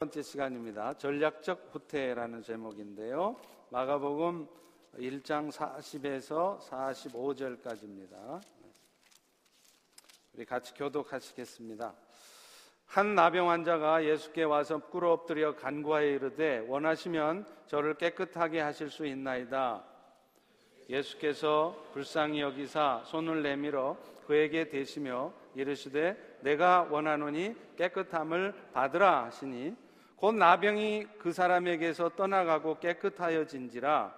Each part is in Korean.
번째 시간입니다. 전략적 후퇴라는 제목인데요. 마가복음 1장 40에서 45절까지입니다. 우리 같이 교독하시겠습니다. 한 나병 환자가 예수께 와서 꿇어 엎드려 간구하여 이르되 원하시면 저를 깨끗하게 하실 수 있나이다. 예수께서 불쌍히 여기사 손을 내밀어 그에게 대시며 이르시되 내가 원하노니 깨끗함을 받으라 하시니 곧 나병이 그 사람에게서 떠나가고 깨끗하여진지라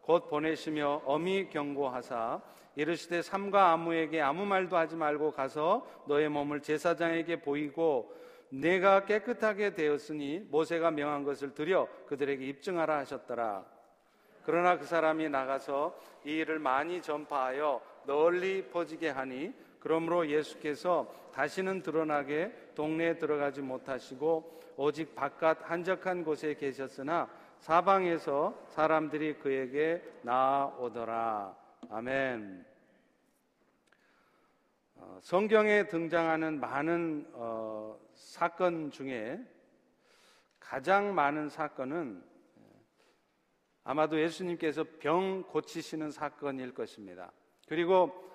곧 보내시며 어미 경고하사 이르시되 삼가 아무에게 아무 말도 하지 말고 가서 너의 몸을 제사장에게 보이고 내가 깨끗하게 되었으니 모세가 명한 것을 드려 그들에게 입증하라 하셨더라. 그러나 그 사람이 나가서 이 일을 많이 전파하여 널리 퍼지게 하니 그러므로 예수께서 다시는 드러나게 동네에 들어가지 못하시고 오직 바깥 한적한 곳에 계셨으나 사방에서 사람들이 그에게 나오더라. 아멘. 어, 성경에 등장하는 많은 어, 사건 중에 가장 많은 사건은 아마도 예수님께서 병 고치시는 사건일 것입니다. 그리고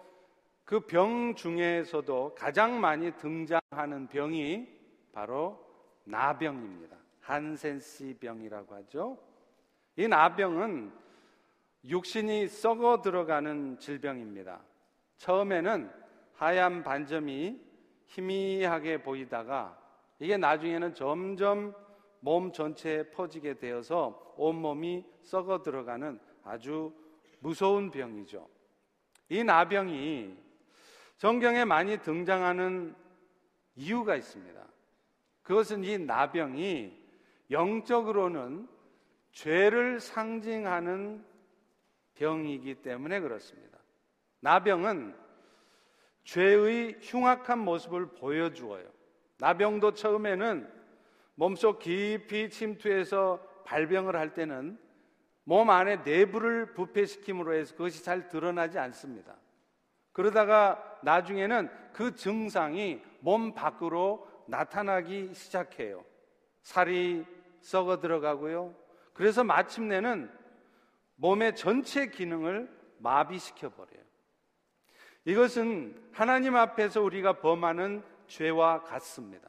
그 병 중에서도 가장 많이 등장하는 병이 바로 나병입니다. 한센시 병이라고 하죠. 이 나병은 육신이 썩어 들어가는 질병입니다. 처음에는 하얀 반점이 희미하게 보이다가 이게 나중에는 점점 몸 전체에 퍼지게 되어서 온몸이 썩어 들어가는 아주 무서운 병이죠. 이 나병이 성경에 많이 등장하는 이유가 있습니다. 그것은 이 나병이 영적으로는 죄를 상징하는 병이기 때문에 그렇습니다. 나병은 죄의 흉악한 모습을 보여주어요. 나병도 처음에는 몸속 깊이 침투해서 발병을 할 때는 몸 안에 내부를 부패시킴으로 해서 그것이 잘 드러나지 않습니다. 그러다가 나중에는 그 증상이 몸 밖으로 나타나기 시작해요. 살이 썩어 들어가고요. 그래서 마침내는 몸의 전체 기능을 마비시켜 버려요. 이것은 하나님 앞에서 우리가 범하는 죄와 같습니다.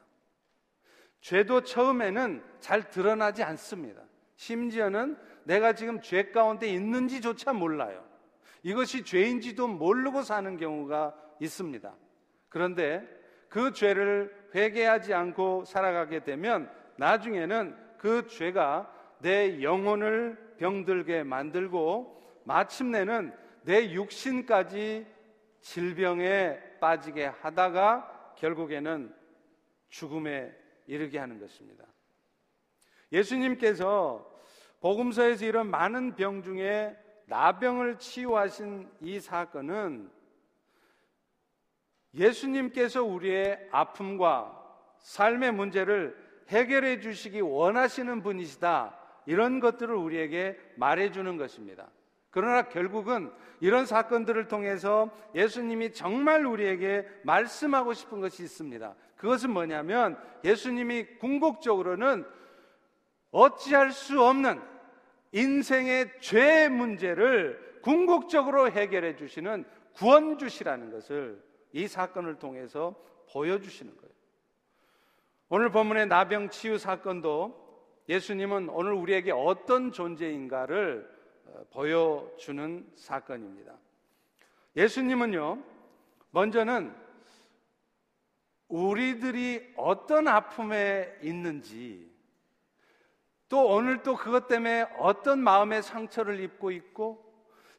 죄도 처음에는 잘 드러나지 않습니다. 심지어는 내가 지금 죄 가운데 있는지조차 몰라요. 이것이 죄인지도 모르고 사는 경우가 있습니다. 그런데 그 죄를 회개하지 않고 살아가게 되면 나중에는 그 죄가 내 영혼을 병들게 만들고 마침내는 내 육신까지 질병에 빠지게 하다가 결국에는 죽음에 이르게 하는 것입니다. 예수님께서 복음서에서 이런 많은 병 중에 나병을 치유하신 이 사건은 예수님께서 우리의 아픔과 삶의 문제를 해결해 주시기 원하시는 분이시다. 이런 것들을 우리에게 말해 주는 것입니다. 그러나 결국은 이런 사건들을 통해서 예수님이 정말 우리에게 말씀하고 싶은 것이 있습니다. 그것은 뭐냐면 예수님이 궁극적으로는 어찌할 수 없는 인생의 죄 문제를 궁극적으로 해결해 주시는 구원주시라는 것을 이 사건을 통해서 보여주시는 거예요. 오늘 본문의 나병 치유 사건도 예수님은 오늘 우리에게 어떤 존재인가를 어, 보여주는 사건입니다. 예수님은요, 먼저는 우리들이 어떤 아픔에 있는지, 또 오늘 또 그것 때문에 어떤 마음의 상처를 입고 있고,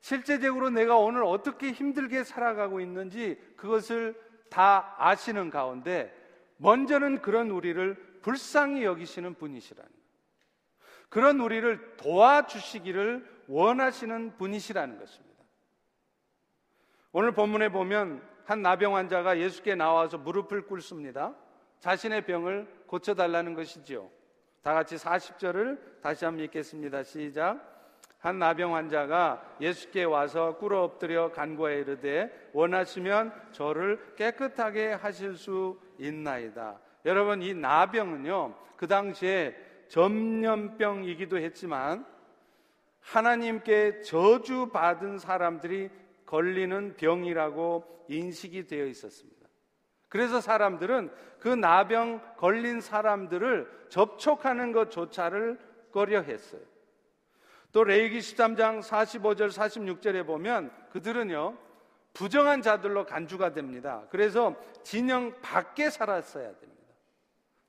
실제적으로 내가 오늘 어떻게 힘들게 살아가고 있는지 그것을 다 아시는 가운데 먼저는 그런 우리를 불쌍히 여기시는 분이시라는 그런 우리를 도와주시기를 원하시는 분이시라는 것입니다. 오늘 본문에 보면 한 나병 환자가 예수께 나와서 무릎을 꿇습니다. 자신의 병을 고쳐달라는 것이지요. 다 같이 40절을 다시 한번 읽겠습니다. 시작. 한 나병 환자가 예수께 와서 꿇어 엎드려 간구하여 이르되 원하시면 저를 깨끗하게 하실 수 있나이다. 여러분 이 나병은요 그 당시에 전염병이기도 했지만 하나님께 저주받은 사람들이 걸리는 병이라고 인식이 되어 있었습니다. 그래서 사람들은 그 나병 걸린 사람들을 접촉하는 것조차를 꺼려 했어요. 또 레이기 13장 45절 46절에 보면 그들은요 부정한 자들로 간주가 됩니다. 그래서 진영 밖에 살았어야 됩니다.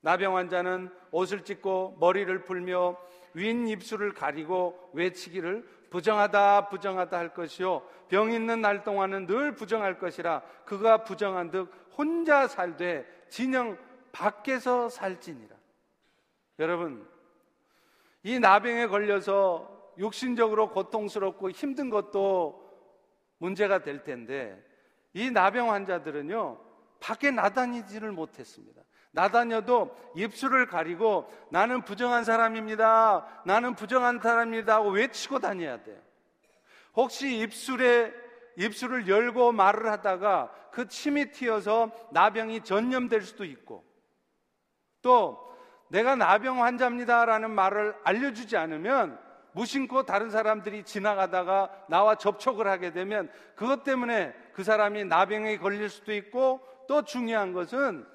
나병 환자는 옷을 찢고 머리를 풀며 윈 입술을 가리고 외치기를 부정하다 부정하다 할 것이요 병 있는 날 동안은 늘 부정할 것이라 그가 부정한 듯 혼자 살되 진영 밖에서 살지니라. 여러분 이 나병에 걸려서 육신적으로 고통스럽고 힘든 것도 문제가 될 텐데 이 나병 환자들은요 밖에 나다니지를 못했습니다. 나다녀도 입술을 가리고 나는 부정한 사람입니다. 나는 부정한 사람입니다 하고 외치고 다녀야 돼요. 혹시 입술에 입술을 열고 말을 하다가 그 침이 튀어서 나병이 전염될 수도 있고 또 내가 나병 환자입니다라는 말을 알려주지 않으면 무심코 다른 사람들이 지나가다가 나와 접촉을 하게 되면 그것 때문에 그 사람이 나병에 걸릴 수도 있고 또 중요한 것은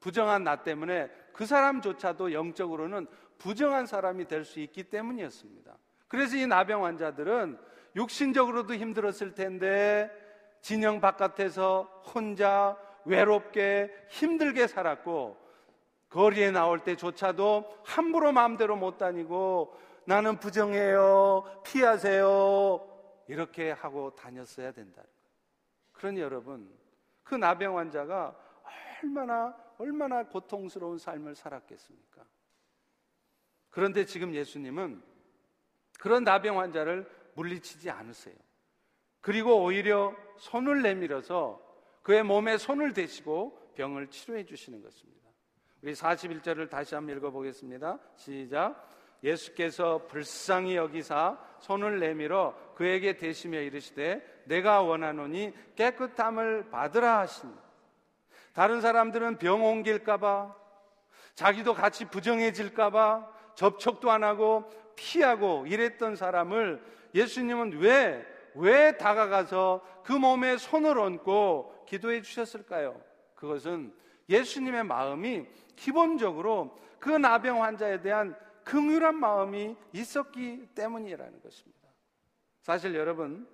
부정한 나 때문에 그 사람조차도 영적으로는 부정한 사람이 될 수 있기 때문이었습니다. 그래서 이 나병 환자들은 육신적으로도 힘들었을 텐데 진영 바깥에서 혼자 외롭게 힘들게 살았고 거리에 나올 때조차도 함부로 마음대로 못 다니고 나는 부정해요. 피하세요. 이렇게 하고 다녔어야 된다. 그러니 여러분, 그 나병 환자가 얼마나 얼마나 고통스러운 삶을 살았겠습니까? 그런데 지금 예수님은 그런 나병 환자를 물리치지 않으세요. 그리고 오히려 손을 내밀어서 그의 몸에 손을 대시고 병을 치료해 주시는 것입니다. 우리 41절을 다시 한번 읽어보겠습니다. 시작. 예수께서 불쌍히 여기사 손을 내밀어 그에게 대시며 이르시되 내가 원하노니 깨끗함을 받으라 하시니 다른 사람들은 병 옮길까봐 자기도 같이 부정해질까봐 접촉도 안 하고 피하고 이랬던 사람을 예수님은 왜, 왜 다가가서 그 몸에 손을 얹고 기도해 주셨을까요? 그것은 예수님의 마음이 기본적으로 그 나병 환자에 대한 긍휼한 마음이 있었기 때문이라는 것입니다. 사실 여러분,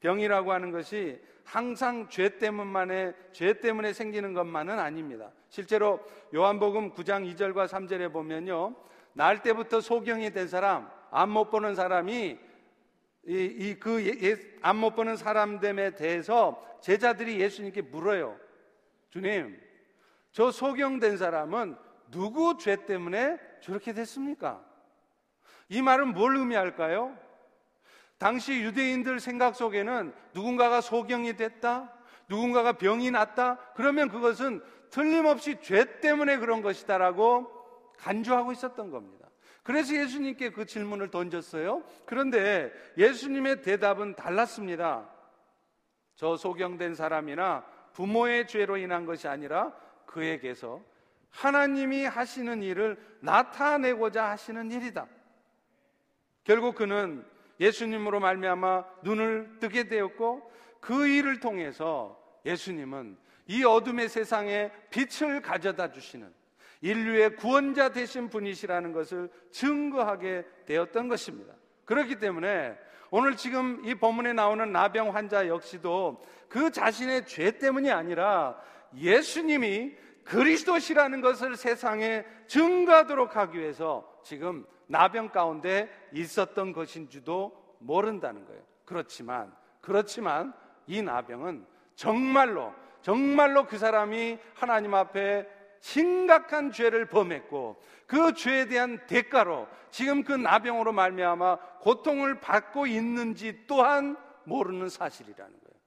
병이라고 하는 것이 항상 죄 때문만에 죄 때문에 생기는 것만은 아닙니다. 실제로 요한복음 9장 2절과 3절에 보면요. 날 때부터 소경이 된 사람, 안못 보는 사람이 이그 안 못 보는 사람됨에 대해서 제자들이 예수님께 물어요. 주님, 저 소경된 사람은 누구 죄 때문에 저렇게 됐습니까? 이 말은 뭘 의미할까요? 당시 유대인들 생각 속에는 누군가가 소경이 됐다, 누군가가 병이 났다, 그러면 그것은 틀림없이 죄 때문에 그런 것이다라고 간주하고 있었던 겁니다. 그래서 예수님께 그 질문을 던졌어요. 그런데 예수님의 대답은 달랐습니다. 저 소경된 사람이나 부모의 죄로 인한 것이 아니라 그에게서 하나님이 하시는 일을 나타내고자 하시는 일이다. 결국 그는 예수님으로 말미암아 눈을 뜨게 되었고 그 일을 통해서 예수님은 이 어둠의 세상에 빛을 가져다 주시는 인류의 구원자 되신 분이시라는 것을 증거하게 되었던 것입니다. 그렇기 때문에 오늘 지금 이 본문에 나오는 나병 환자 역시도 그 자신의 죄 때문이 아니라 예수님이 그리스도시라는 것을 세상에 증거하도록 하기 위해서 지금 나병 가운데 있었던 것인지도 모른다는 거예요. 그렇지만, 그렇지만 이 나병은 정말로, 정말로 그 사람이 하나님 앞에 심각한 죄를 범했고 그 죄에 대한 대가로 지금 그 나병으로 말미암아 고통을 받고 있는지 또한 모르는 사실이라는 거예요.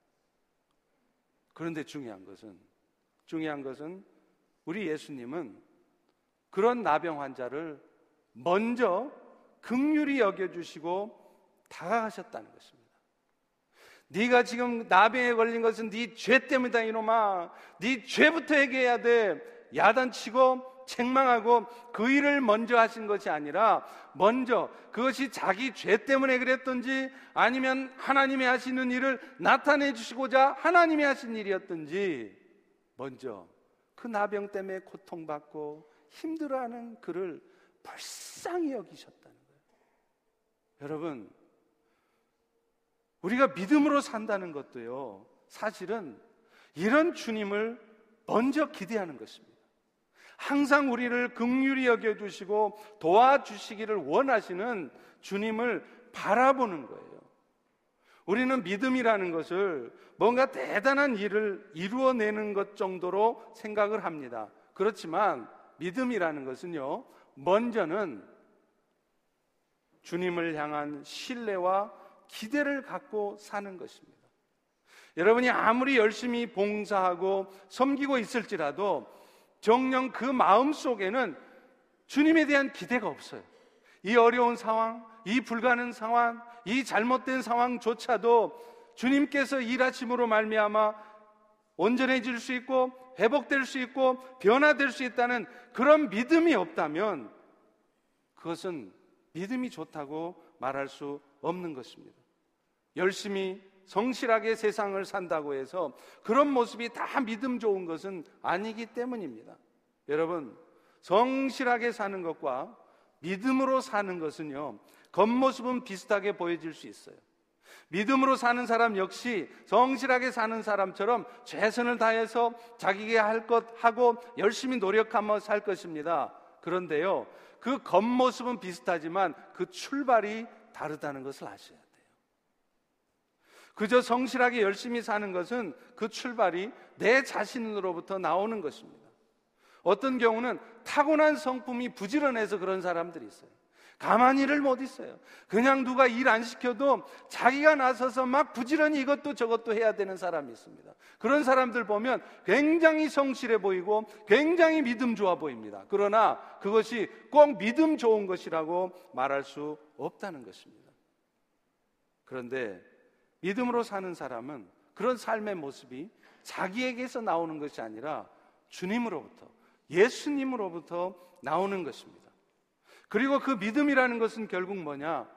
그런데 중요한 것은 중요한 것은 우리 예수님은 그런 나병 환자를 먼저 극률이 여겨 주시고 다가가셨다는 것입니다. 네가 지금 나병에 걸린 것은 네 죄 때문이다 이놈아. 네 죄부터 얘기해야 돼. 야단치고 책망하고 그 일을 먼저 하신 것이 아니라 먼저 그것이 자기 죄 때문에 그랬던지 아니면 하나님이 하시는 일을 나타내 주시고자 하나님이 하신 일이었던지 먼저 그 나병 때문에 고통받고 힘들어하는 그를 불쌍히 여기셨다는 거예요. 여러분, 우리가 믿음으로 산다는 것도요, 사실은 이런 주님을 먼저 기대하는 것입니다. 항상 우리를 극률히 여겨 주시고 도와주시기를 원하시는 주님을 바라보는 거예요. 우리는 믿음이라는 것을 뭔가 대단한 일을 이루어내는 것 정도로 생각을 합니다. 그렇지만 믿음이라는 것은요, 먼저는 주님을 향한 신뢰와 기대를 갖고 사는 것입니다. 여러분이 아무리 열심히 봉사하고 섬기고 있을지라도 정령 그 마음 속에는 주님에 대한 기대가 없어요. 이 어려운 상황, 이 불가능 상황, 이 잘못된 상황조차도 주님께서 일하심으로 말미암아 온전해질 수 있고 회복될 수 있고 변화될 수 있다는 그런 믿음이 없다면 그것은 믿음이 좋다고 말할 수 없는 것입니다. 열심히 성실하게 세상을 산다고 해서 그런 모습이 다 믿음 좋은 것은 아니기 때문입니다. 여러분, 성실하게 사는 것과 믿음으로 사는 것은요, 겉모습은 비슷하게 보여질 수 있어요. 믿음으로 사는 사람 역시 성실하게 사는 사람처럼 최선을 다해서 자기가 할 것 하고 열심히 노력하며 살 것입니다. 그런데요, 그 겉모습은 비슷하지만 그 출발이 다르다는 것을 아셔야 돼요. 그저 성실하게 열심히 사는 것은 그 출발이 내 자신으로부터 나오는 것입니다. 어떤 경우는 타고난 성품이 부지런해서 그런 사람들이 있어요. 가만히를 못 있어요. 그냥 누가 일 안 시켜도 자기가 나서서 막 부지런히 이것도 저것도 해야 되는 사람이 있습니다. 그런 사람들 보면 굉장히 성실해 보이고 굉장히 믿음 좋아 보입니다. 그러나 그것이 꼭 믿음 좋은 것이라고 말할 수 없다는 것입니다. 그런데 믿음으로 사는 사람은 그런 삶의 모습이 자기에게서 나오는 것이 아니라 주님으로부터, 예수님으로부터 나오는 것입니다. 그리고 그 믿음이라는 것은 결국 뭐냐?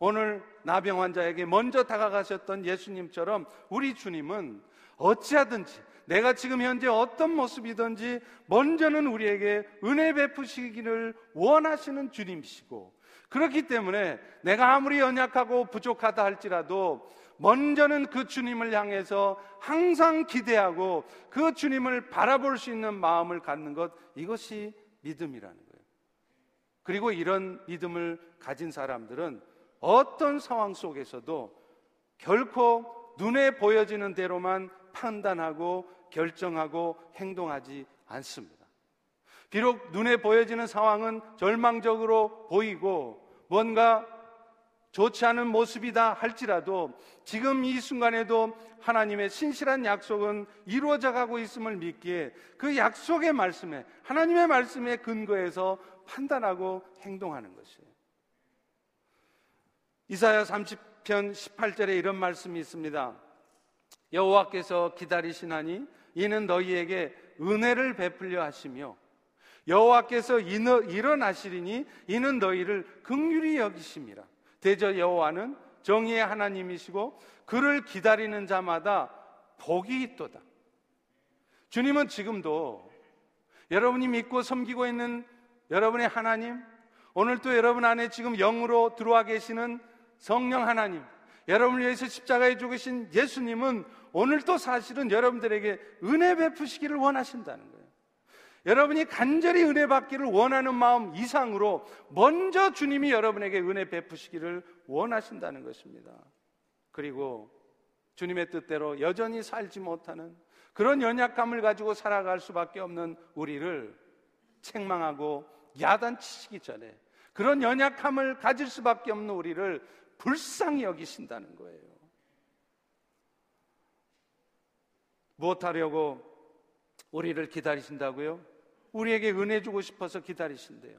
오늘 나병 환자에게 먼저 다가가셨던 예수님처럼 우리 주님은 어찌하든지 내가 지금 현재 어떤 모습이든지 먼저는 우리에게 은혜 베푸시기를 원하시는 주님이시고 그렇기 때문에 내가 아무리 연약하고 부족하다 할지라도 먼저는 그 주님을 향해서 항상 기대하고 그 주님을 바라볼 수 있는 마음을 갖는 것 이것이 믿음이라는 거예요. 그리고 이런 믿음을 가진 사람들은 어떤 상황 속에서도 결코 눈에 보여지는 대로만 판단하고 결정하고 행동하지 않습니다. 비록 눈에 보여지는 상황은 절망적으로 보이고 뭔가 좋지 않은 모습이다 할지라도 지금 이 순간에도 하나님의 신실한 약속은 이루어져 가고 있음을 믿기에 그 약속의 말씀에 하나님의 말씀에 근거해서 판단하고 행동하는 것이에요. 이사야 30편 18절에 이런 말씀이 있습니다. 여호와께서 기다리시나니 이는 너희에게 은혜를 베풀려 하시며 여호와께서 일어나시리니 이는 너희를 극률히 여기심이라. 대저 여호와는 정의의 하나님이시고 그를 기다리는 자마다 복이 있도다. 주님은 지금도 여러분이 믿고 섬기고 있는 여러분의 하나님, 오늘 또 여러분 안에 지금 영으로 들어와 계시는 성령 하나님, 여러분을 위해서 십자가에 죽으신 예수님은 오늘 또 사실은 여러분들에게 은혜 베푸시기를 원하신다는 거예요. 여러분이 간절히 은혜 받기를 원하는 마음 이상으로 먼저 주님이 여러분에게 은혜 베푸시기를 원하신다는 것입니다. 그리고 주님의 뜻대로 여전히 살지 못하는 그런 연약감을 가지고 살아갈 수밖에 없는 우리를 책망하고 야단치시기 전에 그런 연약함을 가질 수밖에 없는 우리를 불쌍히 여기신다는 거예요. 무엇하려고 우리를 기다리신다고요? 우리에게 은혜 주고 싶어서 기다리신대요.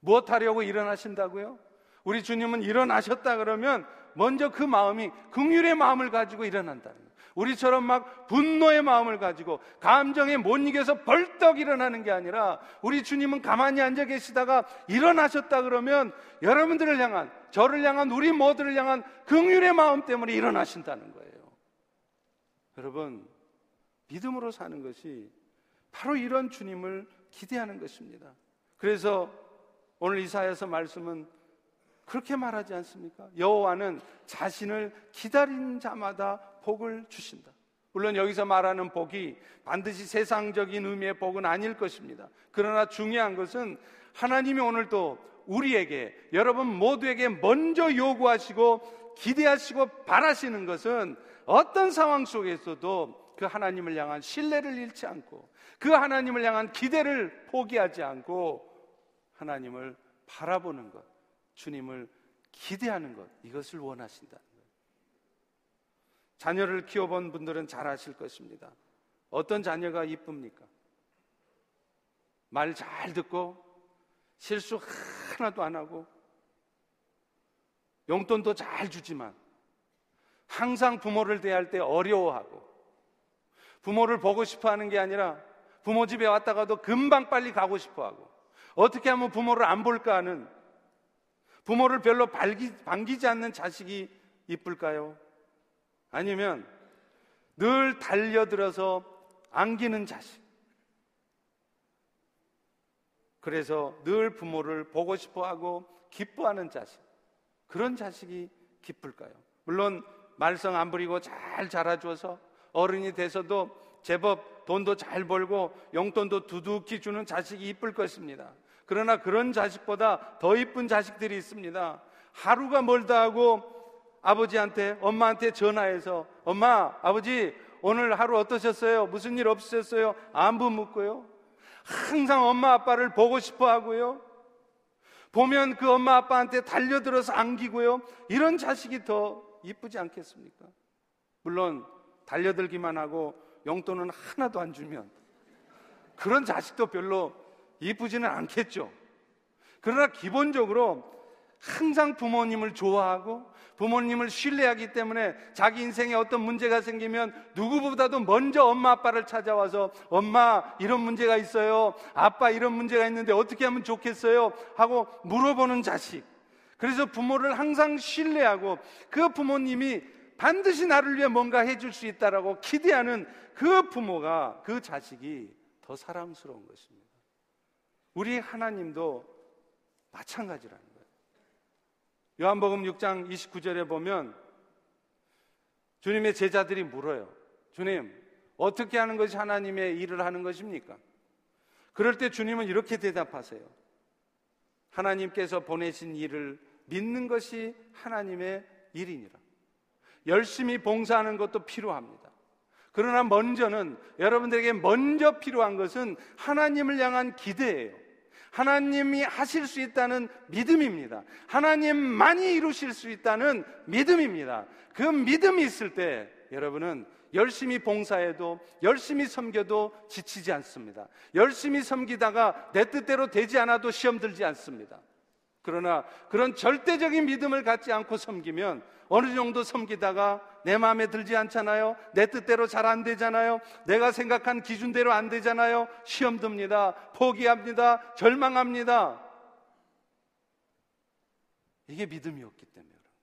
무엇 하려고 일어나신다고요? 우리 주님은 일어나셨다 그러면 먼저 그 마음이 긍휼의 마음을 가지고 일어난다는 거예요. 우리처럼 막 분노의 마음을 가지고 감정에 못 이겨서 벌떡 일어나는 게 아니라 우리 주님은 가만히 앉아 계시다가 일어나셨다 그러면 여러분들을 향한 저를 향한 우리 모두를 향한 긍휼의 마음 때문에 일어나신다는 거예요. 여러분 믿음으로 사는 것이 바로 이런 주님을 기대하는 것입니다. 그래서 오늘 이사야서 말씀은 그렇게 말하지 않습니까? 여호와는 자신을 기다린 자마다 복을 주신다. 물론 여기서 말하는 복이 반드시 세상적인 의미의 복은 아닐 것입니다. 그러나 중요한 것은 하나님이 오늘도 우리에게 여러분 모두에게 먼저 요구하시고 기대하시고 바라시는 것은 어떤 상황 속에서도 그 하나님을 향한 신뢰를 잃지 않고 그 하나님을 향한 기대를 포기하지 않고 하나님을 바라보는 것, 주님을 기대하는 것, 이것을 원하신다는 거예요. 자녀를 키워본 분들은 잘 아실 것입니다. 어떤 자녀가 이쁩니까? 말 잘 듣고 실수 하나도 안 하고 용돈도 잘 주지만 항상 부모를 대할 때 어려워하고 부모를 보고 싶어 하는 게 아니라 부모 집에 왔다가도 금방 빨리 가고 싶어 하고 어떻게 하면 부모를 안 볼까 하는 부모를 별로 발기, 반기지 않는 자식이 이쁠까요? 아니면 늘 달려들어서 안기는 자식. 그래서 늘 부모를 보고 싶어 하고 기뻐하는 자식. 그런 자식이 기쁠까요? 물론 말썽 안 부리고 잘 자라줘서 어른이 돼서도 제법 돈도 잘 벌고 용돈도 두둑히 주는 자식이 이쁠 것입니다. 그러나 그런 자식보다 더 이쁜 자식들이 있습니다. 하루가 멀다 하고 아버지한테, 엄마한테 전화해서 엄마, 아버지, 오늘 하루 어떠셨어요? 무슨 일 없으셨어요? 안부 묻고요. 항상 엄마 아빠를 보고 싶어 하고요. 보면 그 엄마 아빠한테 달려들어서 안기고요. 이런 자식이 더 이쁘지 않겠습니까? 물론 달려들기만 하고 용돈은 하나도 안 주면 그런 자식도 별로 이쁘지는 않겠죠. 그러나 기본적으로 항상 부모님을 좋아하고 부모님을 신뢰하기 때문에 자기 인생에 어떤 문제가 생기면 누구보다도 먼저 엄마 아빠를 찾아와서 엄마 이런 문제가 있어요. 아빠 이런 문제가 있는데 어떻게 하면 좋겠어요? 하고 물어보는 자식. 그래서 부모를 항상 신뢰하고 그 부모님이 반드시 나를 위해 뭔가 해줄 수 있다라고 기대하는 그 부모가 그 자식이 더 사랑스러운 것입니다. 우리 하나님도 마찬가지라는 거예요. 요한복음 6장 29절에 보면 주님의 제자들이 물어요. 주님, 어떻게 하는 것이 하나님의 일을 하는 것입니까? 그럴 때 주님은 이렇게 대답하세요. 하나님께서 보내신 일을 믿는 것이 하나님의 일이니라. 열심히 봉사하는 것도 필요합니다. 그러나 먼저는 여러분들에게 먼저 필요한 것은 하나님을 향한 기대예요. 하나님이 하실 수 있다는 믿음입니다. 하나님만이 이루실 수 있다는 믿음입니다. 그 믿음이 있을 때 여러분은 열심히 봉사해도 열심히 섬겨도 지치지 않습니다. 열심히 섬기다가 내 뜻대로 되지 않아도 시험 들지 않습니다. 그러나 그런 절대적인 믿음을 갖지 않고 섬기면 어느 정도 섬기다가 내 마음에 들지 않잖아요. 내 뜻대로 잘 안 되잖아요. 내가 생각한 기준대로 안 되잖아요. 시험 듭니다. 포기합니다. 절망합니다. 이게 믿음이었기 때문에 그런 거예요.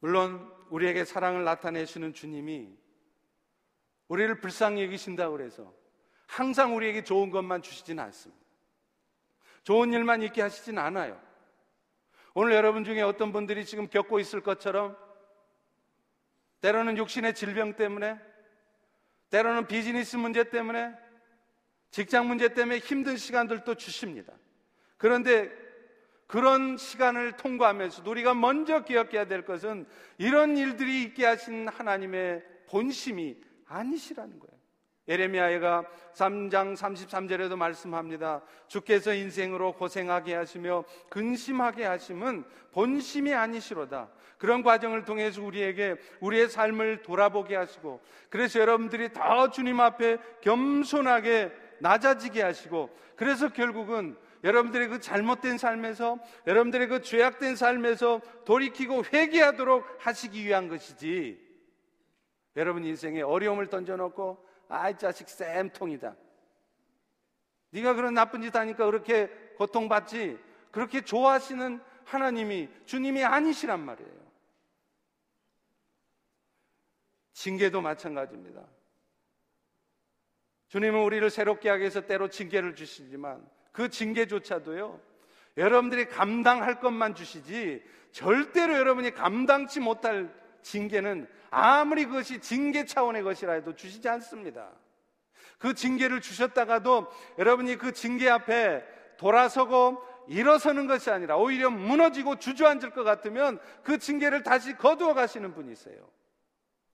물론 우리에게 사랑을 나타내시는 주님이 우리를 불쌍히 여기신다고 그래서 항상 우리에게 좋은 것만 주시진 않습니다. 좋은 일만 있게 하시진 않아요. 오늘 여러분 중에 어떤 분들이 지금 겪고 있을 것처럼 때로는 육신의 질병 때문에 때로는 비즈니스 문제 때문에 직장 문제 때문에 힘든 시간들도 주십니다. 그런데 그런 시간을 통과하면서 우리가 먼저 기억해야 될 것은 이런 일들이 있게 하신 하나님의 본심이 아니시라는 거예요. 예레미야가 3장 33절에도 말씀합니다. 주께서 인생으로 고생하게 하시며 근심하게 하심은 본심이 아니시로다. 그런 과정을 통해서 우리에게 우리의 삶을 돌아보게 하시고 그래서 여러분들이 더 주님 앞에 겸손하게 낮아지게 하시고 그래서 결국은 여러분들의 그 잘못된 삶에서 여러분들의 그 죄악된 삶에서 돌이키고 회개하도록 하시기 위한 것이지. 여러분 인생에 어려움을 던져놓고 아이 자식 쌤통이다. 네가 그런 나쁜 짓 하니까 그렇게 고통받지. 그렇게 좋아하시는 하나님이 주님이 아니시란 말이에요. 징계도 마찬가지입니다. 주님은 우리를 새롭게 하기 위해서 때로 징계를 주시지만 그 징계조차도요, 여러분들이 감당할 것만 주시지 절대로 여러분이 감당치 못할 징계는 아무리 그것이 징계 차원의 것이라 해도 주시지 않습니다. 그 징계를 주셨다가도 여러분이 그 징계 앞에 돌아서고 일어서는 것이 아니라 오히려 무너지고 주저앉을 것 같으면 그 징계를 다시 거두어 가시는 분이세요.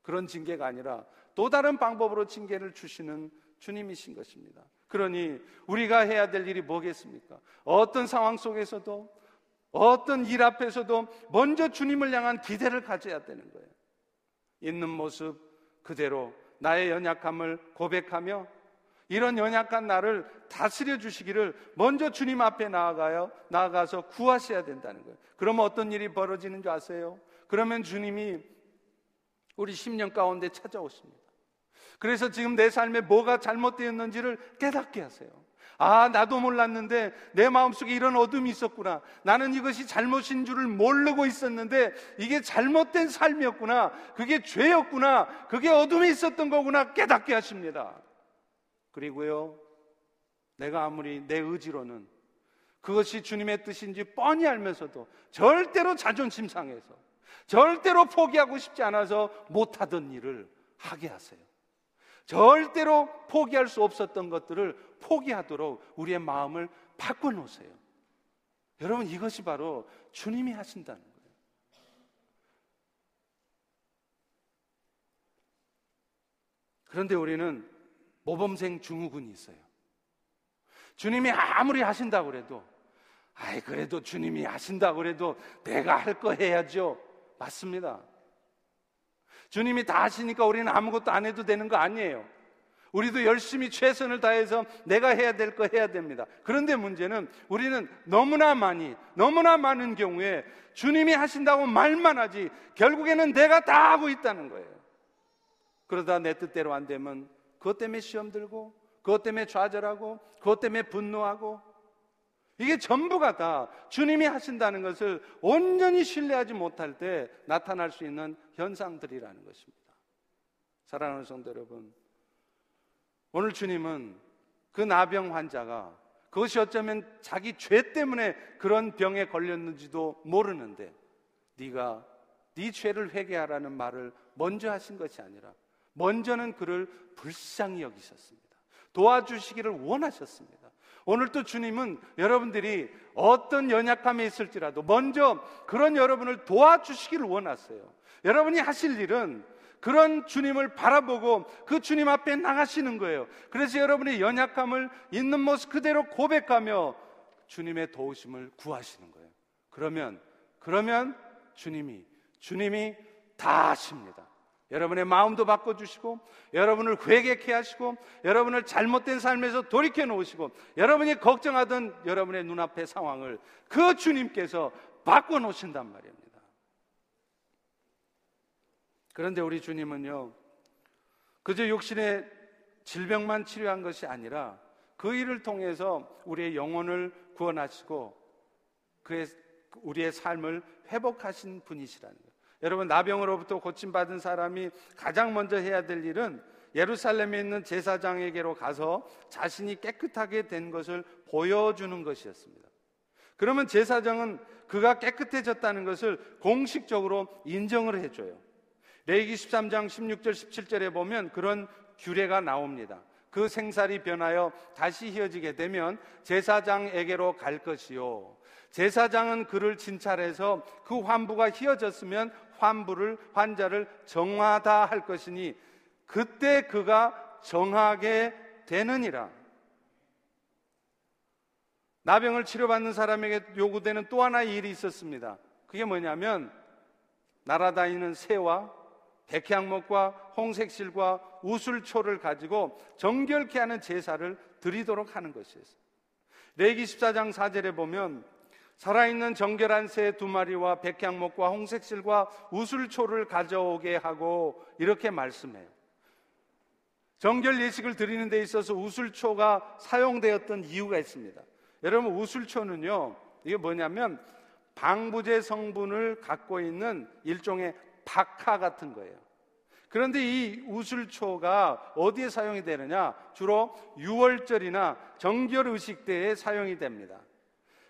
그런 징계가 아니라 또 다른 방법으로 징계를 주시는 주님이신 것입니다. 그러니 우리가 해야 될 일이 뭐겠습니까? 어떤 상황 속에서도 어떤 일 앞에서도 먼저 주님을 향한 기대를 가져야 되는 거예요. 있는 모습 그대로 나의 연약함을 고백하며 이런 연약한 나를 다스려 주시기를 먼저 주님 앞에 나아가요. 나아가서 구하셔야 된다는 거예요. 그러면 어떤 일이 벌어지는 줄 아세요? 그러면 주님이 우리 10년 가운데 찾아오십니다. 그래서 지금 내 삶에 뭐가 잘못되었는지를 깨닫게 하세요. 아, 나도 몰랐는데 내 마음속에 이런 어둠이 있었구나. 나는 이것이 잘못인 줄을 모르고 있었는데 이게 잘못된 삶이었구나. 그게 죄였구나. 그게 어둠이 있었던 거구나. 깨닫게 하십니다. 그리고요, 내가 아무리 내 의지로는 그것이 주님의 뜻인지 뻔히 알면서도 절대로 자존심 상해서 절대로 포기하고 싶지 않아서 못하던 일을 하게 하세요. 절대로 포기할 수 없었던 것들을 포기하도록 우리의 마음을 바꿔놓으세요. 여러분, 이것이 바로 주님이 하신다는 거예요. 그런데 우리는 모범생 중후군이 있어요. 주님이 아무리 하신다고 그래도, 아이, 그래도 주님이 하신다고 그래도 내가 할 거 해야죠. 맞습니다. 주님이 다 하시니까 우리는 아무것도 안 해도 되는 거 아니에요. 우리도 열심히 최선을 다해서 내가 해야 될 거 해야 됩니다. 그런데 문제는 우리는 너무나 많이, 너무나 많은 경우에 주님이 하신다고 말만 하지 결국에는 내가 다 하고 있다는 거예요. 그러다 내 뜻대로 안 되면 그것 때문에 시험 들고, 그것 때문에 좌절하고, 그것 때문에 분노하고, 이게 전부가 다 주님이 하신다는 것을 온전히 신뢰하지 못할 때 나타날 수 있는 현상들이라는 것입니다. 사랑하는 성도 여러분, 오늘 주님은 그 나병 환자가 그것이 어쩌면 자기 죄 때문에 그런 병에 걸렸는지도 모르는데 네가 네 죄를 회개하라는 말을 먼저 하신 것이 아니라 먼저는 그를 불쌍히 여기셨습니다. 도와주시기를 원하셨습니다. 오늘 또 주님은 여러분들이 어떤 연약함에 있을지라도 먼저 그런 여러분을 도와주시기를 원하세요. 여러분이 하실 일은 그런 주님을 바라보고 그 주님 앞에 나가시는 거예요. 그래서 여러분의 연약함을 있는 모습 그대로 고백하며 주님의 도우심을 구하시는 거예요. 그러면, 그러면 주님이, 주님이 다 하십니다. 여러분의 마음도 바꿔주시고, 여러분을 회개케 하시고, 여러분을 잘못된 삶에서 돌이켜 놓으시고, 여러분이 걱정하던 여러분의 눈앞의 상황을 그 주님께서 바꿔 놓으신단 말입니다. 그런데 우리 주님은요, 그저 육신의 질병만 치료한 것이 아니라 그 일을 통해서 우리의 영혼을 구원하시고 그의 우리의 삶을 회복하신 분이시라는 거예요. 여러분 나병으로부터 고침받은 사람이 가장 먼저 해야 될 일은 예루살렘에 있는 제사장에게로 가서 자신이 깨끗하게 된 것을 보여주는 것이었습니다. 그러면 제사장은 그가 깨끗해졌다는 것을 공식적으로 인정을 해줘요. 레이기 13장 16절 17절에 보면 그런 규례가 나옵니다. 그 생살이 변하여 다시 휘어지게 되면 제사장에게로 갈 것이요. 제사장은 그를 진찰해서 그 환부가 휘어졌으면 환부를 환자를 정하다 할 것이니 그때 그가 정하게 되느니라. 나병을 치료받는 사람에게 요구되는 또 하나의 일이 있었습니다. 그게 뭐냐면 날아다니는 새와 백향목과 홍색실과 우술초를 가지고 정결케 하는 제사를 드리도록 하는 것이었어요. 레기 14장 4절에 보면 살아있는 정결한 새 두 마리와 백향목과 홍색실과 우슬초를 가져오게 하고 이렇게 말씀해요. 정결 예식을 드리는 데 있어서 우슬초가 사용되었던 이유가 있습니다. 여러분 우슬초는요. 이게 뭐냐면 방부제 성분을 갖고 있는 일종의 박하 같은 거예요. 그런데 이 우슬초가 어디에 사용이 되느냐? 주로 6월절이나 정결 의식 때에 사용이 됩니다.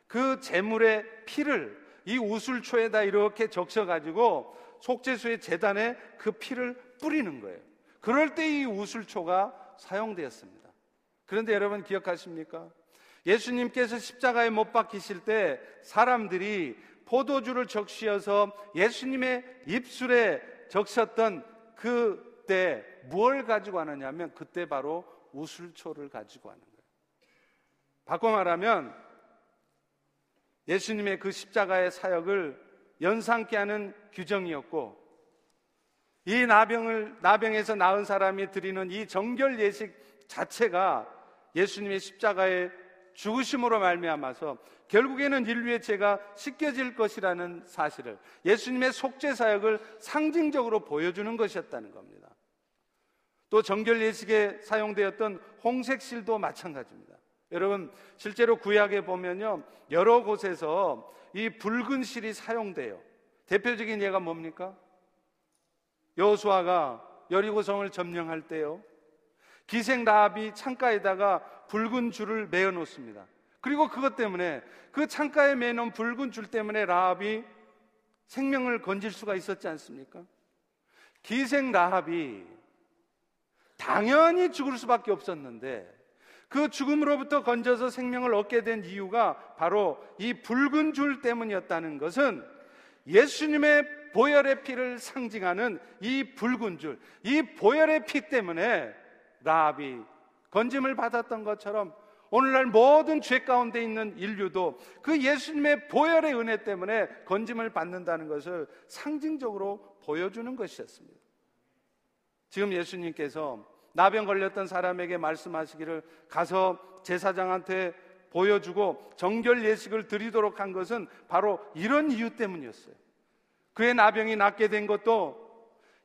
그 재물의 피를 이 우슬초에다 이렇게 적셔 가지고 속죄수의 재단에 그 피를 뿌리는 거예요. 그럴 때 이 우슬초가 사용되었습니다. 그런데 여러분 기억하십니까? 예수님께서 십자가에 못 박히실 때 사람들이 포도주를 적시어서 예수님의 입술에 적셨던 그때 뭘 가지고 하느냐면 그때 바로 우슬초를 가지고 하는 거예요. 바꿔 말하면 예수님의 그 십자가의 사역을 연상케 하는 규정이었고 이 나병을 나병에서 나은 사람이 드리는 이 정결 예식 자체가 예수님의 십자가의 죽으심으로 말미암아서 결국에는 인류의 죄가 씻겨질 것이라는 사실을 예수님의 속죄 사역을 상징적으로 보여주는 것이었다는 겁니다. 또 정결 예식에 사용되었던 홍색실도 마찬가지입니다. 여러분 실제로 구약에 보면요 여러 곳에서 이 붉은 실이 사용돼요. 대표적인 예가 뭡니까? 여호수아가 여리고성을 점령할 때요. 기생 라합이 창가에다가 붉은 줄을 매어 놓습니다. 그리고 그것 때문에 그 창가에 매놓은 붉은 줄 때문에 라합이 생명을 건질 수가 있었지 않습니까? 기생 라합이 당연히 죽을 수밖에 없었는데 그 죽음으로부터 건져서 생명을 얻게 된 이유가 바로 이 붉은 줄 때문이었다는 것은 예수님의 보혈의 피를 상징하는 이 붉은 줄, 이 보혈의 피 때문에 라합이 건짐을 받았던 것처럼 오늘날 모든 죄 가운데 있는 인류도 그 예수님의 보혈의 은혜 때문에 건짐을 받는다는 것을 상징적으로 보여주는 것이었습니다. 지금 예수님께서 나병 걸렸던 사람에게 말씀하시기를 가서 제사장한테 보여주고 정결 예식을 드리도록 한 것은 바로 이런 이유 때문이었어요. 그의 나병이 낫게 된 것도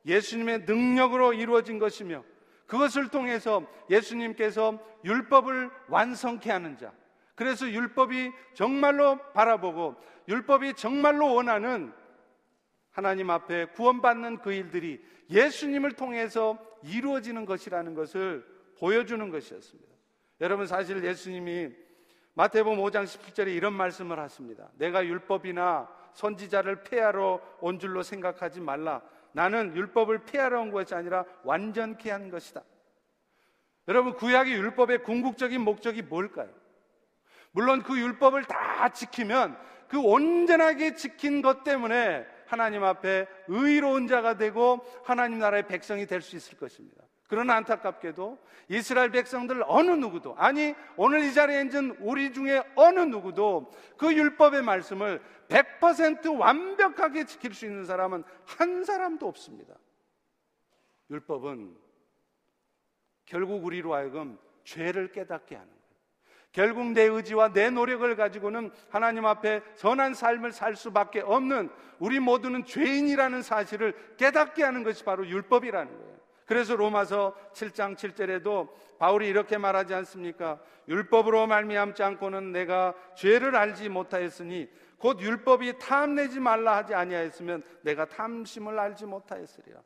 예수님의 능력으로 이루어진 것이며 그것을 통해서 예수님께서 율법을 완성케 하는 자. 그래서 율법이 정말로 바라보고 율법이 정말로 원하는 하나님 앞에 구원받는 그 일들이 예수님을 통해서 이루어지는 것이라는 것을 보여주는 것이었습니다. 여러분 사실 예수님이 마태복음 5장 17절에 이런 말씀을 하십니다. 내가 율법이나 선지자를 폐하러 온 줄로 생각하지 말라. 나는 율법을 폐하러 온 것이 아니라 완전케 한 것이다. 여러분 구약의 율법의 궁극적인 목적이 뭘까요? 물론 그 율법을 다 지키면 그 온전하게 지킨 것 때문에 하나님 앞에 의로운 자가 되고 하나님 나라의 백성이 될 수 있을 것입니다. 그러나 안타깝게도 이스라엘 백성들 어느 누구도 아니 오늘 이 자리에 앉은 우리 중에 어느 누구도 그 율법의 말씀을 100% 완벽하게 지킬 수 있는 사람은 한 사람도 없습니다. 율법은 결국 우리로 하여금 죄를 깨닫게 하는 거예요. 결국 내 의지와 내 노력을 가지고는 하나님 앞에 선한 삶을 살 수밖에 없는 우리 모두는 죄인이라는 사실을 깨닫게 하는 것이 바로 율법이라는 거예요. 그래서 로마서 7장 7절에도 바울이 이렇게 말하지 않습니까? 율법으로 말미암지 않고는 내가 죄를 알지 못하였으니 곧 율법이 탐내지 말라 하지 아니하였으면 내가 탐심을 알지 못하였으리라.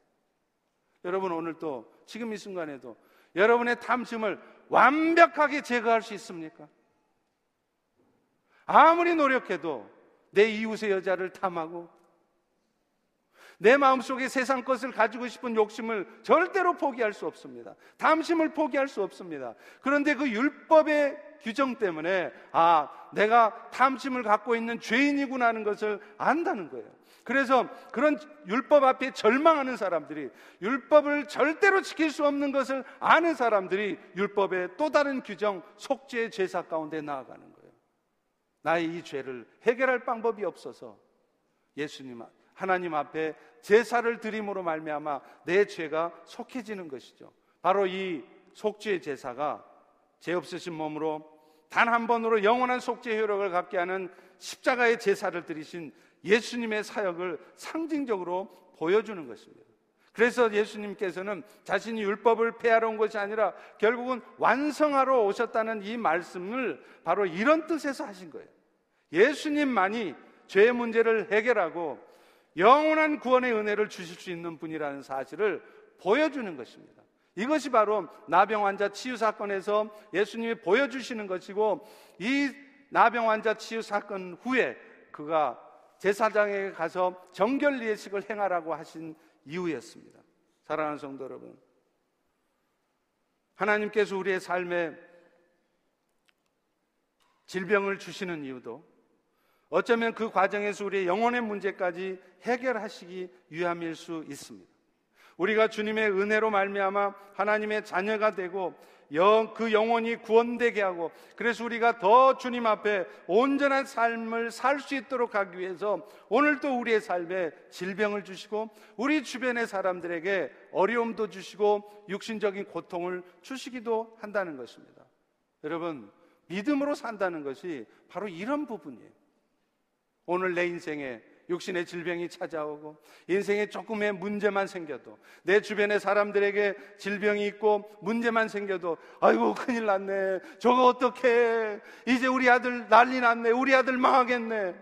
여러분 오늘 또 지금 이 순간에도 여러분의 탐심을 완벽하게 제거할 수 있습니까? 아무리 노력해도 내 이웃의 여자를 탐하고 내 마음속에 세상 것을 가지고 싶은 욕심을 절대로 포기할 수 없습니다. 탐심을 포기할 수 없습니다. 그런데 그 율법의 규정 때문에 아, 내가 탐심을 갖고 있는 죄인이구나 하는 것을 안다는 거예요. 그래서 그런 율법 앞에 절망하는 사람들이 율법을 절대로 지킬 수 없는 것을 아는 사람들이 율법의 또 다른 규정, 속죄의 제사 가운데 나아가는 거예요. 나의 이 죄를 해결할 방법이 없어서 예수님 하나님 앞에 제사를 드림으로 말미암아 내 죄가 속해지는 것이죠. 바로 이 속죄의 제사가 죄 없으신 몸으로 단 한 번으로 영원한 속죄 효력을 갖게 하는 십자가의 제사를 드리신 예수님의 사역을 상징적으로 보여주는 것입니다. 그래서 예수님께서는 자신이 율법을 폐하러 온 것이 아니라 결국은 완성하러 오셨다는 이 말씀을 바로 이런 뜻에서 하신 거예요. 예수님만이 죄의 문제를 해결하고 영원한 구원의 은혜를 주실 수 있는 분이라는 사실을 보여주는 것입니다. 이것이 바로 나병 환자 치유 사건에서 예수님이 보여주시는 것이고 이 나병 환자 치유 사건 후에 그가 제사장에게 가서 정결 예식을 행하라고 하신 이유였습니다. 사랑하는 성도 여러분. 하나님께서 우리의 삶에 질병을 주시는 이유도 어쩌면 그 과정에서 우리의 영혼의 문제까지 해결하시기 위함일 수 있습니다. 우리가 주님의 은혜로 말미암아 하나님의 자녀가 되고 영, 그 영혼이 구원되게 하고 그래서 우리가 더 주님 앞에 온전한 삶을 살 수 있도록 하기 위해서 오늘도 우리의 삶에 질병을 주시고 우리 주변의 사람들에게 어려움도 주시고 육신적인 고통을 주시기도 한다는 것입니다. 여러분, 믿음으로 산다는 것이 바로 이런 부분이에요. 오늘 내 인생에 육신의 질병이 찾아오고 인생에 조금의 문제만 생겨도 내 주변의 사람들에게 질병이 있고 문제만 생겨도 아이고 큰일 났네. 저거 어떻게 이제 우리 아들 난리 났네. 우리 아들 망하겠네.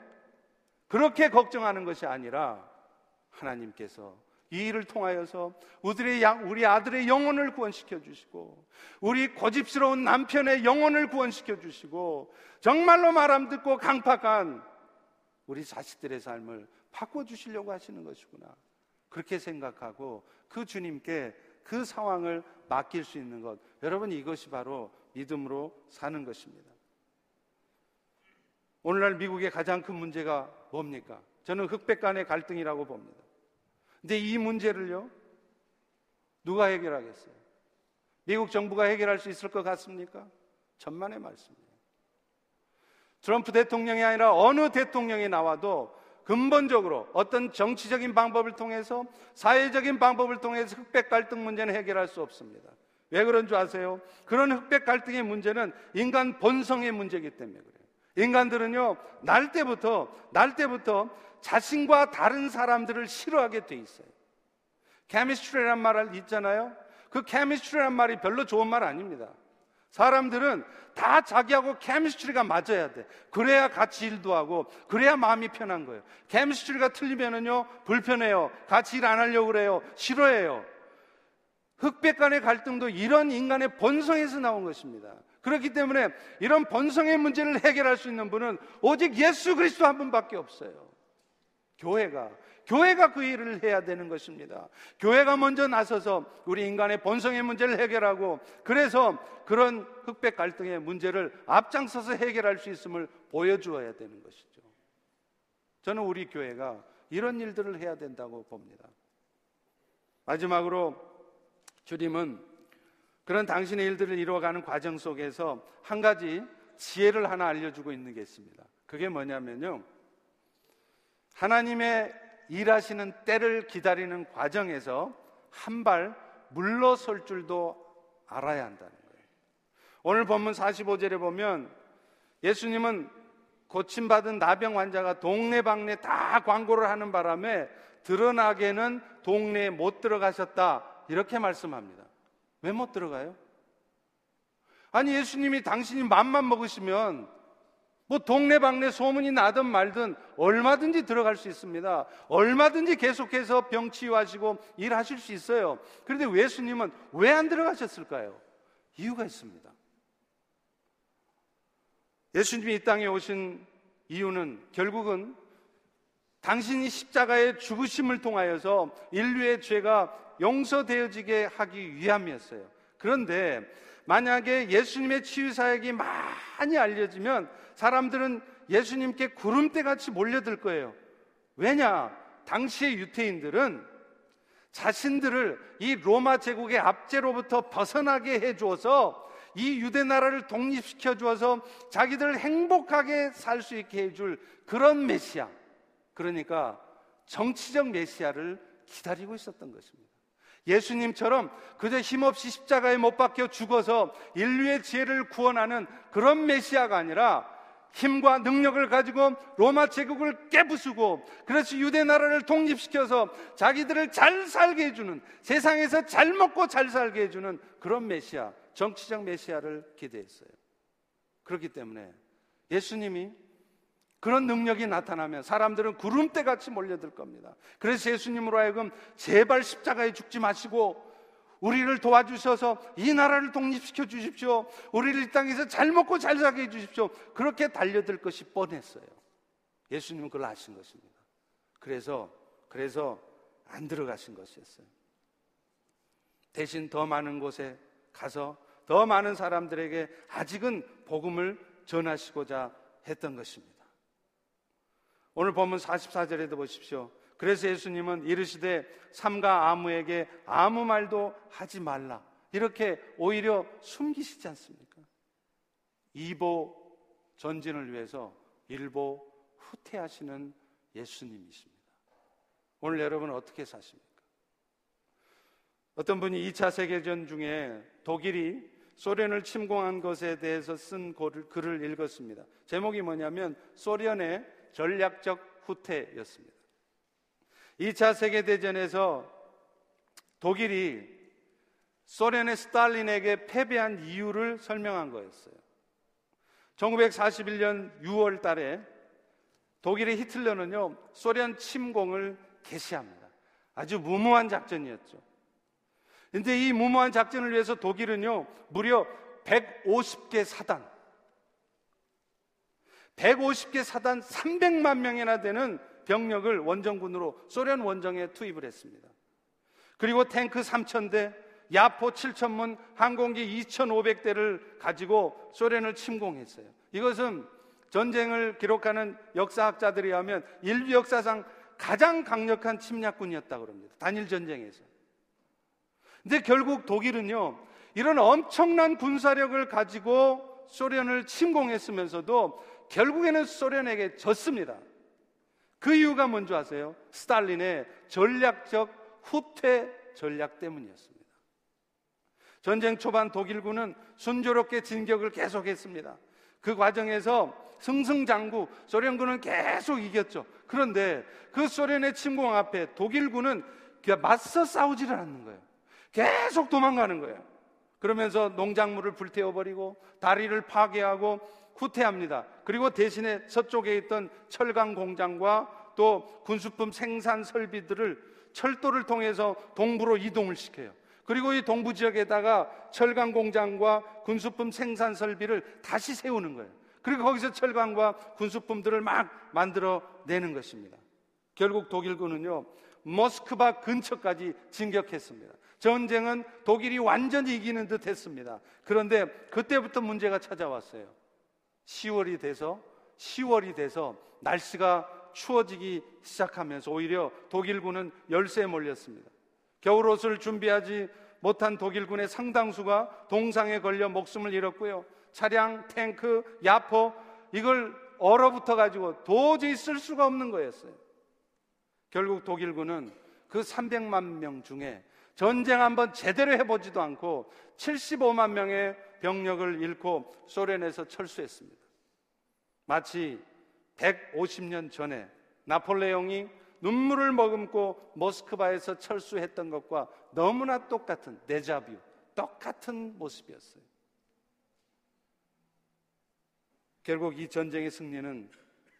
그렇게 걱정하는 것이 아니라 하나님께서 이 일을 통하여서 우리의, 우리 아들의 영혼을 구원시켜 주시고, 우리 고집스러운 남편의 영혼을 구원시켜 주시고, 정말로 말 안 듣고 강팍한 우리 자식들의 삶을 바꿔주시려고 하시는 것이구나. 그렇게 생각하고 그 주님께 그 상황을 맡길 수 있는 것. 여러분 이것이 바로 믿음으로 사는 것입니다. 오늘날 미국의 가장 큰 문제가 뭡니까? 저는 흑백 간의 갈등이라고 봅니다. 근데 이 문제를요, 누가 해결하겠어요? 미국 정부가 해결할 수 있을 것 같습니까? 천만의 말씀입니다. 트럼프 대통령이 아니라 어느 대통령이 나와도 근본적으로 어떤 정치적인 방법을 통해서 사회적인 방법을 통해서 흑백 갈등 문제는 해결할 수 없습니다. 왜 그런 줄 아세요? 그런 흑백 갈등의 문제는 인간 본성의 문제이기 때문에 그래요. 인간들은요, 날 때부터, 날 때부터 자신과 다른 사람들을 싫어하게 돼 있어요. 케미스트리란 말 있잖아요. 그 케미스트리란 말이 별로 좋은 말 아닙니다. 사람들은 다 자기하고 케미스트리가 맞아야 돼. 그래야 같이 일도 하고, 그래야 마음이 편한 거예요. 케미스트리가 틀리면은요, 불편해요. 같이 일 안 하려고 그래요. 싫어해요. 흑백 간의 갈등도 이런 인간의 본성에서 나온 것입니다. 그렇기 때문에 이런 본성의 문제를 해결할 수 있는 분은 오직 예수 그리스도 한 분밖에 없어요. 교회가 교회가 그 일을 해야 되는 것입니다. 교회가 먼저 나서서 우리 인간의 본성의 문제를 해결하고 그래서 그런 흑백 갈등의 문제를 앞장서서 해결할 수 있음을 보여주어야 되는 것이죠. 저는 우리 교회가 이런 일들을 해야 된다고 봅니다. 마지막으로 주님은 그런 당신의 일들을 이루어가는 과정 속에서 한 가지 지혜를 하나 알려주고 있는 게 있습니다. 그게 뭐냐면요. 하나님의 일하시는 때를 기다리는 과정에서 한 발 물러설 줄도 알아야 한다는 거예요. 오늘 본문 45절에 보면 예수님은 고침받은 나병 환자가 동네방네 다 광고를 하는 바람에 드러나게는 동네에 못 들어가셨다. 이렇게 말씀합니다. 왜 못 들어가요? 아니, 예수님이 당신이 맘만 먹으시면 뭐 동네방네 소문이 나든 말든 얼마든지 들어갈 수 있습니다. 얼마든지 계속해서 병 치유하시고 일하실 수 있어요. 그런데 예수님은 왜 안 들어가셨을까요? 이유가 있습니다. 예수님이 이 땅에 오신 이유는 결국은 당신이 십자가의 죽으심을 통하여서 인류의 죄가 용서되어지게 하기 위함이었어요. 그런데 만약에 예수님의 치유 사역이 많이 알려지면 사람들은 예수님께 구름대 같이 몰려들 거예요. 왜냐? 당시의 유태인들은 자신들을 이 로마 제국의 압제로부터 벗어나게 해 주어서 이 유대 나라를 독립시켜 주어서 자기들을 행복하게 살 수 있게 해 줄 그런 메시아. 그러니까 정치적 메시아를 기다리고 있었던 것입니다. 예수님처럼 그저 힘없이 십자가에 못 박혀 죽어서 인류의 지혜를 구원하는 그런 메시아가 아니라 힘과 능력을 가지고 로마 제국을 깨부수고 그래서 유대 나라를 독립시켜서 자기들을 잘 살게 해주는 세상에서 잘 먹고 잘 살게 해주는 그런 메시아, 정치적 메시아를 기대했어요. 그렇기 때문에 예수님이 그런 능력이 나타나면 사람들은 구름대 같이 몰려들 겁니다. 그래서 예수님으로 하여금 제발 십자가에 죽지 마시고 우리를 도와주셔서 이 나라를 독립시켜 주십시오. 우리를 이 땅에서 잘 먹고 잘 살게 해 주십시오. 그렇게 달려들 것이 뻔했어요. 예수님은 그걸 아신 것입니다. 그래서 그래서 안 들어가신 것이었어요. 대신 더 많은 곳에 가서 더 많은 사람들에게 아직은 복음을 전하시고자 했던 것입니다. 오늘 보면 44절에도 보십시오. 그래서 예수님은 이르시되 삼가 아무에게 아무 말도 하지 말라. 이렇게 오히려 숨기시지 않습니까? 이보 전진을 위해서 일보 후퇴하시는 예수님이십니다. 오늘 여러분 어떻게 사십니까? 어떤 분이 2차 세계전 중에 독일이 소련을 침공한 것에 대해서 쓴 글을 읽었습니다. 제목이 뭐냐면 소련의 전략적 후퇴였습니다. 2차 세계대전에서 독일이 소련의 스탈린에게 패배한 이유를 설명한 거였어요. 1941년 6월 달에 독일의 히틀러는요, 소련 침공을 개시합니다. 아주 무모한 작전이었죠. 근데 이 무모한 작전을 위해서 독일은요, 무려 150개 사단, 150개 사단 300만 명이나 되는 병력을 원정군으로 소련 원정에 투입을 했습니다. 그리고 탱크 3,000대, 야포 7,000문, 항공기 2,500대를 가지고 소련을 침공했어요. 이것은 전쟁을 기록하는 역사학자들이 하면 인류 역사상 가장 강력한 침략군이었다고 합니다. 단일 전쟁에서. 근데 결국 독일은요, 이런 엄청난 군사력을 가지고 소련을 침공했으면서도 결국에는 소련에게 졌습니다. 그 이유가 뭔지 아세요? 스탈린의 전략적 후퇴 전략 때문이었습니다. 전쟁 초반 독일군은 순조롭게 진격을 계속했습니다. 그 과정에서 승승장구 소련군은 계속 이겼죠. 그런데 그 소련의 침공 앞에 독일군은 맞서 싸우지를 않는 거예요. 계속 도망가는 거예요. 그러면서 농작물을 불태워버리고 다리를 파괴하고 후퇴합니다. 그리고 대신에 서쪽에 있던 철강 공장과 또 군수품 생산 설비들을 철도를 통해서 동부로 이동을 시켜요. 그리고 이 동부 지역에다가 철강 공장과 군수품 생산 설비를 다시 세우는 거예요. 그리고 거기서 철강과 군수품들을 막 만들어 내는 것입니다. 결국 독일군은요, 모스크바 근처까지 진격했습니다. 전쟁은 독일이 완전히 이기는 듯 했습니다. 그런데 그때부터 문제가 찾아왔어요. 10월이 돼서 10월이 돼서 날씨가 추워지기 시작하면서 오히려 독일군은 열세에 몰렸습니다. 겨울옷을 준비하지 못한 독일군의 상당수가 동상에 걸려 목숨을 잃었고요. 차량, 탱크, 야포 이걸 얼어붙어 가지고 도저히 쓸 수가 없는 거였어요. 결국 독일군은 그 300만 명 중에 전쟁 한번 제대로 해보지도 않고 75만 명의 병력을 잃고 소련에서 철수했습니다. 마치 150년 전에 나폴레옹이 눈물을 머금고 모스크바에서 철수했던 것과 너무나 똑같은 데자뷰, 똑같은 모습이었어요. 결국 이 전쟁의 승리는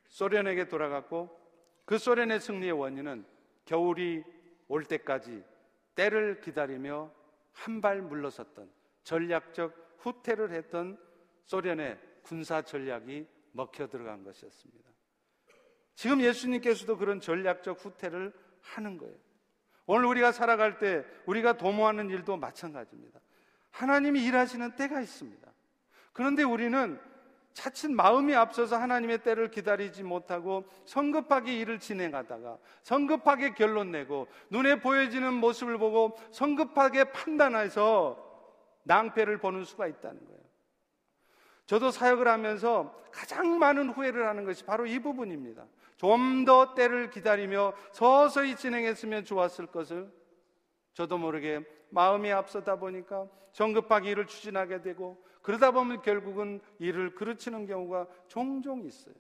소련에게 돌아갔고 그 소련의 승리의 원인은 겨울이 올 때까지 때를 기다리며 한 발 물러섰던 전략적 후퇴를 했던 소련의 군사 전략이 먹혀 들어간 것이었습니다. 지금 예수님께서도 그런 전략적 후퇴를 하는 거예요. 오늘 우리가 살아갈 때 우리가 도모하는 일도 마찬가지입니다. 하나님이 일하시는 때가 있습니다. 그런데 우리는 차츰 마음이 앞서서 하나님의 때를 기다리지 못하고 성급하게 일을 진행하다가 성급하게 결론 내고 눈에 보여지는 모습을 보고 성급하게 판단해서 낭패를 보는 수가 있다는 거예요. 저도 사역을 하면서 가장 많은 후회를 하는 것이 바로 이 부분입니다. 좀 더 때를 기다리며 서서히 진행했으면 좋았을 것을 저도 모르게 마음이 앞서다 보니까 정급하게 일을 추진하게 되고 그러다 보면 결국은 일을 그르치는 경우가 종종 있어요.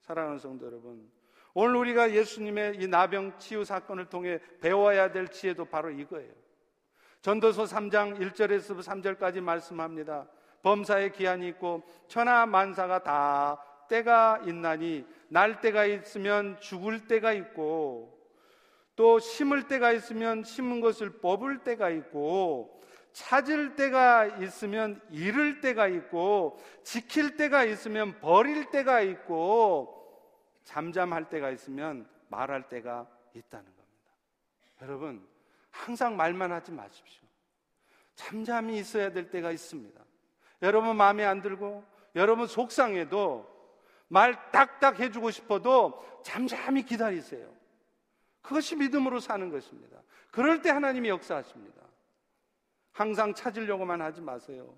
사랑하는 성도 여러분, 오늘 우리가 예수님의 이 나병 치유 사건을 통해 배워야 될 지혜도 바로 이거예요. 전도서 3장 1절에서 3절까지 말씀합니다. 범사의 기한이 있고 천하 만사가 다 때가 있나니 날 때가 있으면 죽을 때가 있고 또 심을 때가 있으면 심은 것을 뽑을 때가 있고 찾을 때가 있으면 잃을 때가 있고 지킬 때가 있으면 버릴 때가 있고 잠잠할 때가 있으면 말할 때가 있다는 겁니다. 여러분 항상 말만 하지 마십시오. 잠잠히 있어야 될 때가 있습니다. 여러분 마음에 안 들고 여러분 속상해도 말 딱딱 해주고 싶어도 잠잠히 기다리세요. 그것이 믿음으로 사는 것입니다. 그럴 때 하나님이 역사하십니다. 항상 찾으려고만 하지 마세요.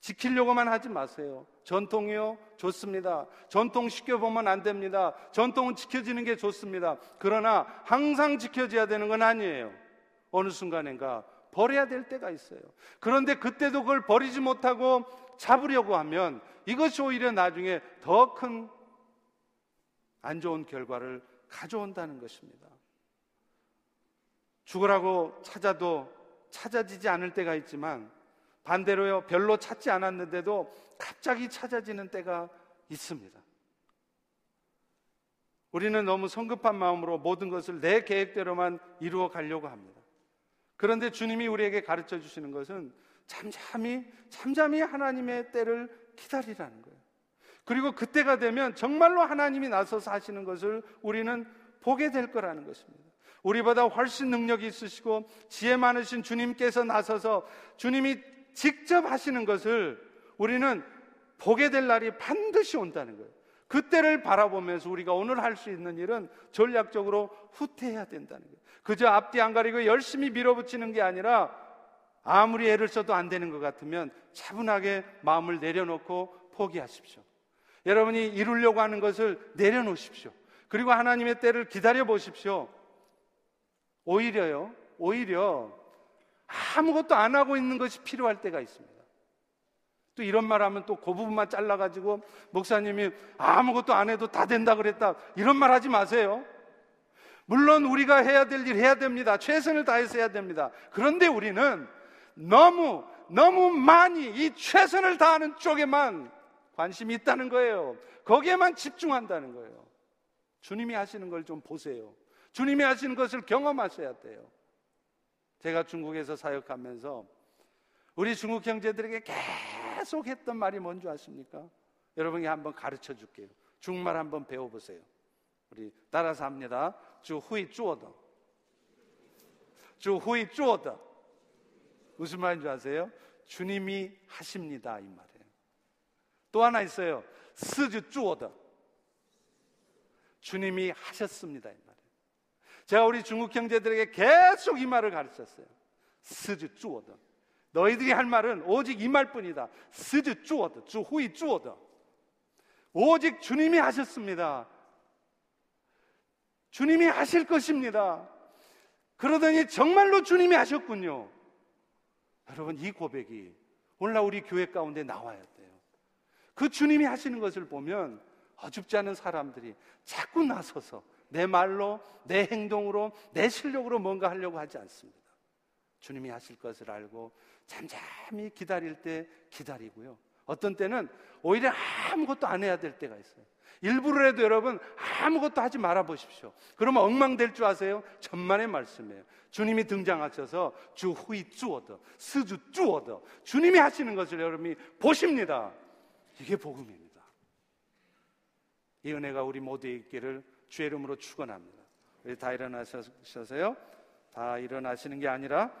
지키려고만 하지 마세요. 전통이요? 좋습니다. 전통 시켜보면 안 됩니다. 전통은 지켜지는 게 좋습니다. 그러나 항상 지켜져야 되는 건 아니에요. 어느 순간인가 버려야 될 때가 있어요. 그런데 그때도 그걸 버리지 못하고 잡으려고 하면 이것이 오히려 나중에 더 큰 안 좋은 결과를 가져온다는 것입니다. 죽으라고 찾아도 찾아지지 않을 때가 있지만 반대로요, 별로 찾지 않았는데도 갑자기 찾아지는 때가 있습니다. 우리는 너무 성급한 마음으로 모든 것을 내 계획대로만 이루어 가려고 합니다. 그런데 주님이 우리에게 가르쳐 주시는 것은 잠잠히, 잠잠히 하나님의 때를 기다리라는 거예요. 그리고 그때가 되면 정말로 하나님이 나서서 하시는 것을 우리는 보게 될 거라는 것입니다. 우리보다 훨씬 능력이 있으시고 지혜 많으신 주님께서 나서서 주님이 직접 하시는 것을 우리는 보게 될 날이 반드시 온다는 거예요. 그때를 바라보면서 우리가 오늘 할 수 있는 일은 전략적으로 후퇴해야 된다는 거예요. 그저 앞뒤 안 가리고 열심히 밀어붙이는 게 아니라 아무리 애를 써도 안 되는 것 같으면 차분하게 마음을 내려놓고 포기하십시오. 여러분이 이루려고 하는 것을 내려놓으십시오. 그리고 하나님의 때를 기다려 보십시오. 오히려요, 오히려 아무것도 안 하고 있는 것이 필요할 때가 있습니다. 또 이런 말 하면 또 그 부분만 잘라가지고 목사님이 아무것도 안 해도 다 된다 그랬다. 이런 말 하지 마세요. 물론 우리가 해야 될 일 해야 됩니다. 최선을 다해서 해야 됩니다. 그런데 우리는 너무, 너무 많이 이 최선을 다하는 쪽에만 관심이 있다는 거예요. 거기에만 집중한다는 거예요. 주님이 하시는 걸 좀 보세요. 주님이 하시는 것을 경험하셔야 돼요. 제가 중국에서 사역하면서 우리 중국 형제들에게 계속 했던 말이 뭔지 아십니까? 여러분이 한번 가르쳐 줄게요. 중국말 한번 배워보세요. 우리 따라서 합니다. 주 후이 쪼어더. 주 후이 쪼어더. 무슨 말인지 아세요? 주님이 하십니다. 이 말이에요. 또 하나 있어요. 是主做的. 주님이 하셨습니다. 이 말이에요. 제가 우리 중국 형제들에게 계속 이 말을 가르쳤어요. 是主做的. 너희들이 할 말은 오직 이 말뿐이다. 是主做的. 主会做的. 오직 주님이 하셨습니다. 주님이 하실 것입니다. 그러더니 정말로 주님이 하셨군요. 여러분, 이 고백이 오늘날 우리 교회 가운데 나와야 돼요. 그 주님이 하시는 것을 보면 어줍지 않은 사람들이 자꾸 나서서 내 말로, 내 행동으로, 내 실력으로 뭔가 하려고 하지 않습니다. 주님이 하실 것을 알고 잠잠히 기다릴 때 기다리고요. 어떤 때는 오히려 아무것도 안 해야 될 때가 있어요. 일부러라도 여러분 아무것도 하지 말아 보십시오. 그러면 엉망될 줄 아세요? 천만의 말씀이에요. 주님이 등장하셔서 주 후이 쭈어더, 스주 쭈어더. 주님이 하시는 것을 여러분이 보십니다. 이게 복음입니다. 이 은혜가 우리 모두에 있기를 주의 이름으로 축원합니다. 우리 다 일어나셔서요. 다 일어나시는 게 아니라